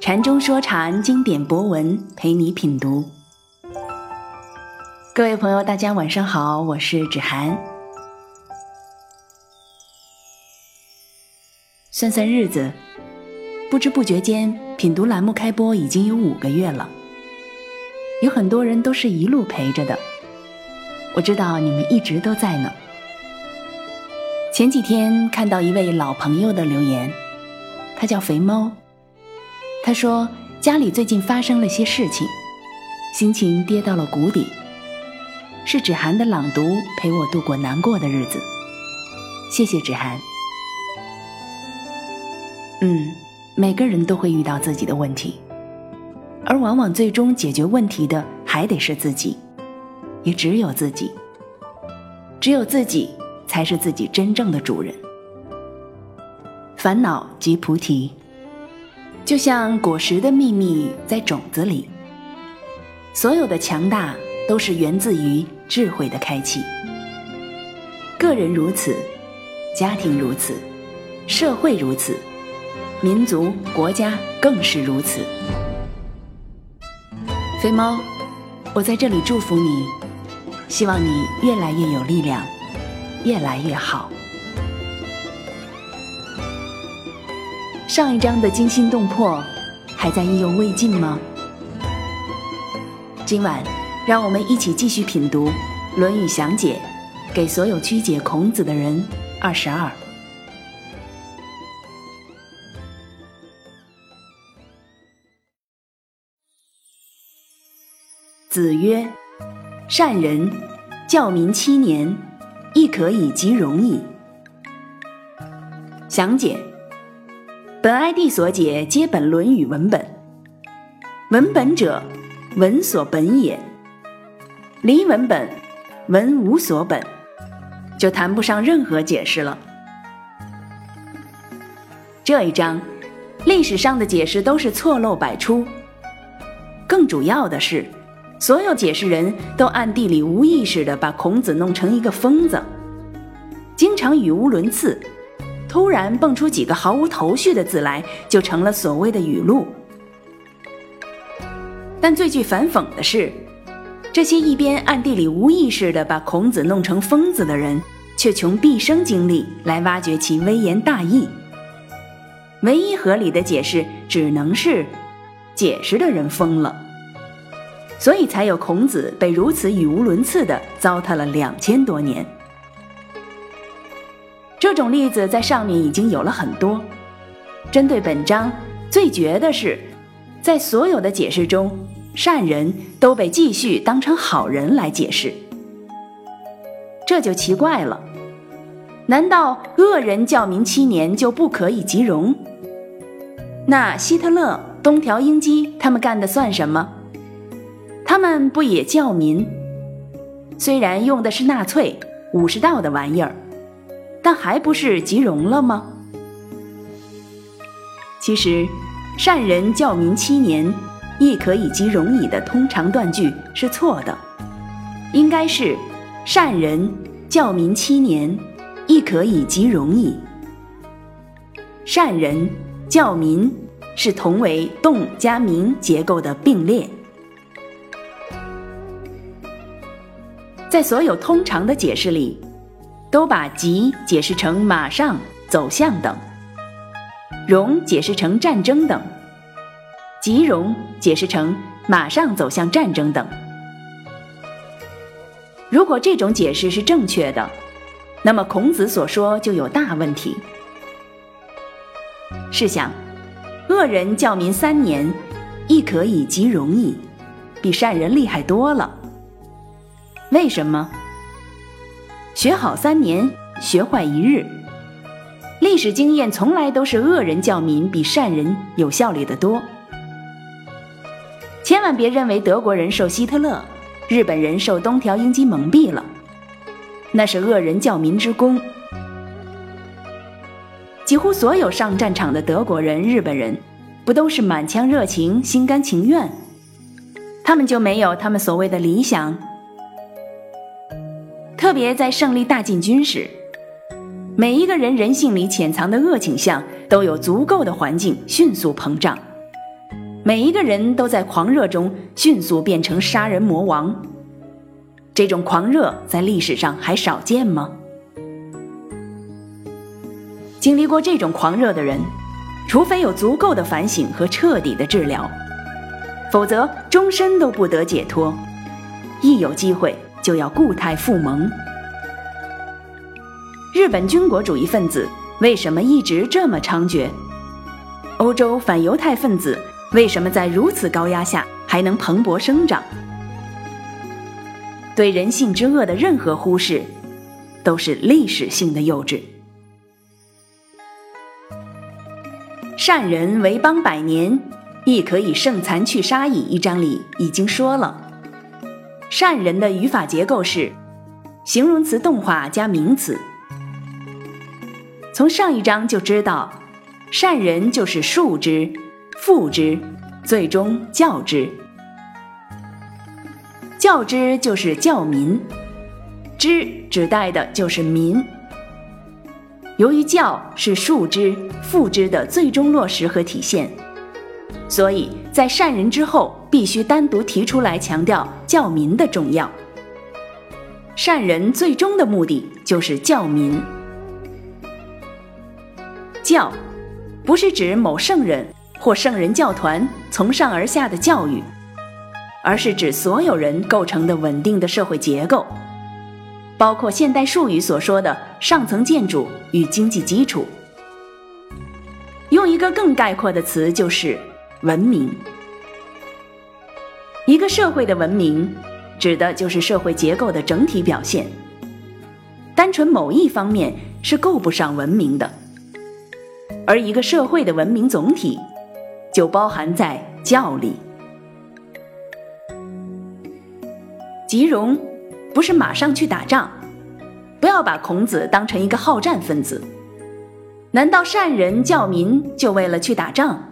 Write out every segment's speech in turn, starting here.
禅中说禅，经典博文陪你品读。各位朋友，大家晚上好，我是芷涵。算算日子，不知不觉间，品读栏目开播已经有五个月了。有很多人都是一路陪着的，我知道你们一直都在呢。前几天看到一位老朋友的留言，他叫肥猫。他说家里最近发生了些事情，心情跌到了谷底。是芷涵的朗读陪我度过难过的日子，谢谢芷涵。嗯，每个人都会遇到自己的问题，而往往最终解决问题的还得是自己，也只有自己，只有自己。才是自己真正的主人。烦恼即菩提，就像果实的秘密在种子里。所有的强大都是源自于智慧的开启。个人如此，家庭如此，社会如此，民族国家更是如此。飞猫，我在这里祝福你，希望你越来越有力量。越来越好。上一章的惊心动魄，还在意犹未尽吗？今晚，让我们一起继续品读《论语详解》，给所有曲解孔子的人。二十二。子曰：“善人，教民七年。”亦可以即容矣。详解：本 ID 所解皆本《论语》文本。文本者，文所本也。离文本，文无所本，就谈不上任何解释了。这一章，历史上的解释都是错漏百出。更主要的是。所有解释人都暗地里无意识地把孔子弄成一个疯子，经常语无伦次，突然蹦出几个毫无头绪的字来，就成了所谓的语录。但最具反讽的是，这些一边暗地里无意识地把孔子弄成疯子的人，却穷毕生精力来挖掘其微言大义。唯一合理的解释只能是，解释的人疯了。所以才有孔子被如此语无伦次的糟蹋了两千多年。这种例子在上面已经有了很多。针对本章，最绝的是，在所有的解释中，善人都被继续当成好人来解释，这就奇怪了。难道恶人教民七年就不可以即容？那希特勒、东条英机他们干的算什么？他们不也教民？虽然用的是纳粹武士道的玩意儿，但还不是即容了吗？其实，善人教民七年，亦可以即容矣的通常断句是错的，应该是善人教民七年，亦可以即容矣。善人教民是同为动加名结构的并列。在所有通常的解释里，都把“急”解释成马上、走向等；“容”解释成战争等；“急容”解释成马上走向战争等。如果这种解释是正确的，那么孔子所说就有大问题。试想，恶人教民三年，亦可以即容矣，比善人厉害多了。为什么？学好三年，学坏一日。历史经验从来都是恶人教民比善人有效率的多。千万别认为德国人受希特勒，日本人受东条英机蒙蔽了，那是恶人教民之功。几乎所有上战场的德国人、日本人，不都是满腔热情、心甘情愿？他们就没有他们所谓的理想？别在胜利大进军时，每一个人人性里潜藏的恶倾向都有足够的环境迅速膨胀，每一个人都在狂热中迅速变成杀人魔王。这种狂热在历史上还少见吗？经历过这种狂热的人，除非有足够的反省和彻底的治疗，否则终身都不得解脱。一有机会就要固态复萌。日本军国主义分子为什么一直这么猖獗？欧洲反犹太分子为什么在如此高压下还能蓬勃生长？对人性之恶的任何忽视，都是历史性的幼稚。善人为邦百年，亦可以胜残去杀矣。一章里已经说了，善人的语法结构是形容词动画加名词。从上一章就知道，善人就是树之、父之，最终教之。教之就是教民，之指代的就是民。由于教是树之、父之的最终落实和体现，所以在善人之后必须单独提出来强调教民的重要。善人最终的目的就是教民。教，不是指某圣人或圣人教团从上而下的教育。而是指所有人构成的稳定的社会结构，包括现代术语所说的上层建筑与经济基础。用一个更概括的词，就是文明。一个社会的文明，指的就是社会结构的整体表现。单纯某一方面是够不上文明的，而一个社会的文明总体，就包含在教里。吉荣，不是马上去打仗，不要把孔子当成一个好战分子。难道善人教民就为了去打仗，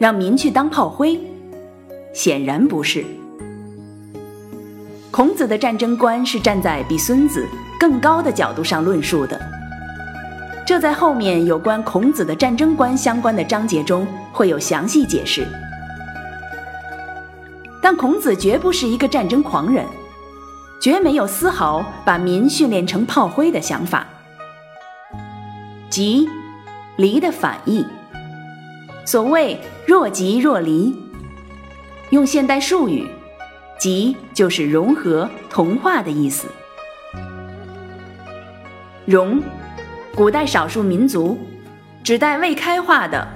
让民去当炮灰？显然不是。孔子的战争观是站在比孙子更高的角度上论述的，这在后面有关孔子的战争观相关的章节中会有详细解释。但孔子绝不是一个战争狂人。绝没有丝毫把民训练成炮灰的想法。急，离的反义。所谓若即若离，用现代术语，急就是融合、同化的意思。融，古代少数民族，指代未开化的、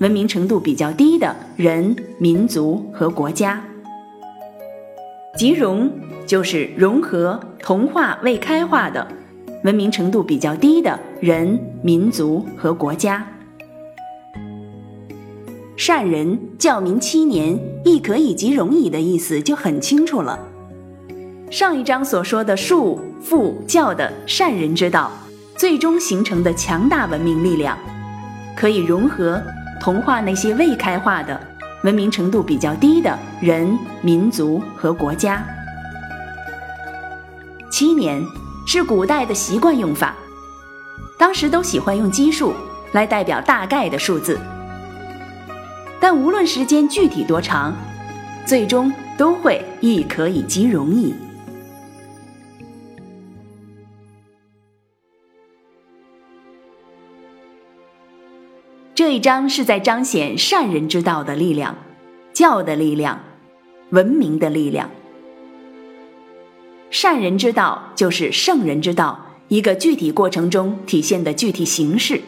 文明程度比较低的人、民族和国家。即融。就是融合、同化未开化的、文明程度比较低的人、民族和国家。善人教民七年，亦可以及容矣的意思就很清楚了。上一章所说的术、父、教的善人之道，最终形成的强大文明力量，可以融合、同化那些未开化的、文明程度比较低的人、民族和国家。七年是古代的习惯用法，当时都喜欢用基数来代表大概的数字，但无论时间具体多长，最终都会亦可以及容易。这一章是在彰显善人之道的力量、教的力量、文明的力量。善人之道就是圣人之道，一个具体过程中体现的具体形式。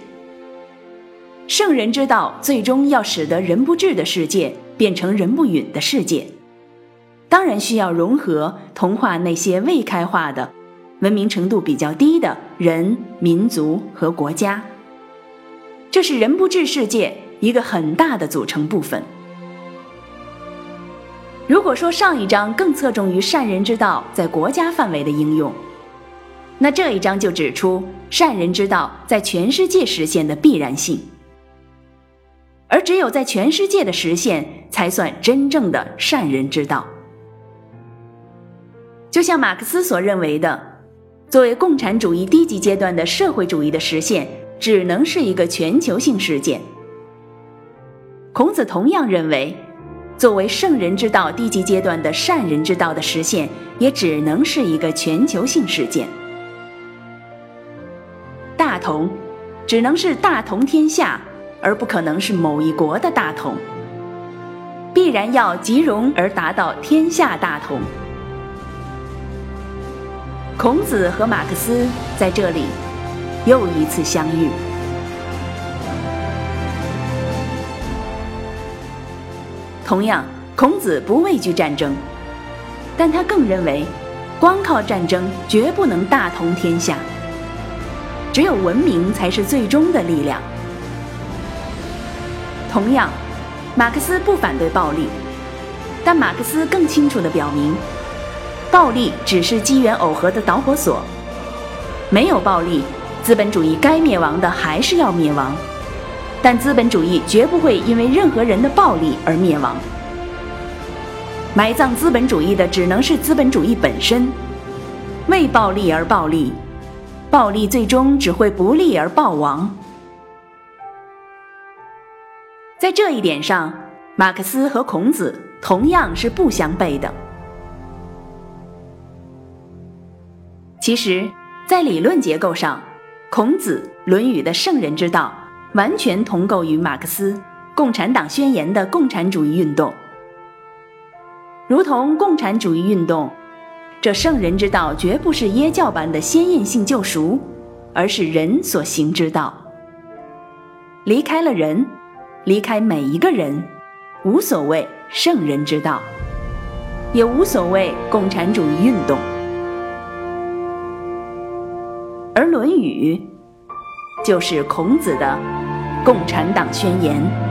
圣人之道最终要使得人不治的世界变成人不允的世界，当然需要融合同化那些未开化的、文明程度比较低的人、民族和国家。这是人不治世界一个很大的组成部分。如果说上一章更侧重于善人之道在国家范围的应用，那这一章就指出善人之道在全世界实现的必然性，而只有在全世界的实现，才算真正的善人之道。就像马克思所认为的，作为共产主义低级阶段的社会主义的实现，只能是一个全球性事件。孔子同样认为，作为圣人之道低级阶段的善人之道的实现，也只能是一个全球性事件。大同，只能是大同天下，而不可能是某一国的大同。必然要集融而达到天下大同。孔子和马克思在这里又一次相遇。同样，孔子不畏惧战争，但他更认为，光靠战争绝不能大同天下。只有文明才是最终的力量。同样，马克思不反对暴力，但马克思更清楚地表明，暴力只是机缘耦合的导火索。没有暴力，资本主义该灭亡的还是要灭亡。但资本主义绝不会因为任何人的暴力而灭亡。埋葬资本主义的只能是资本主义本身。为暴力而暴力，暴力最终只会不利而暴亡。在这一点上，马克思和孔子同样是不相悖的。其实，在理论结构上，孔子《论语》的圣人之道。完全同构于马克思《共产党宣言》的共产主义运动，如同共产主义运动，这圣人之道绝不是耶教般的先验性救赎，而是人所行之道。离开了人，离开每一个人，无所谓圣人之道，也无所谓共产主义运动。而《论语》就是孔子的。共产党宣言。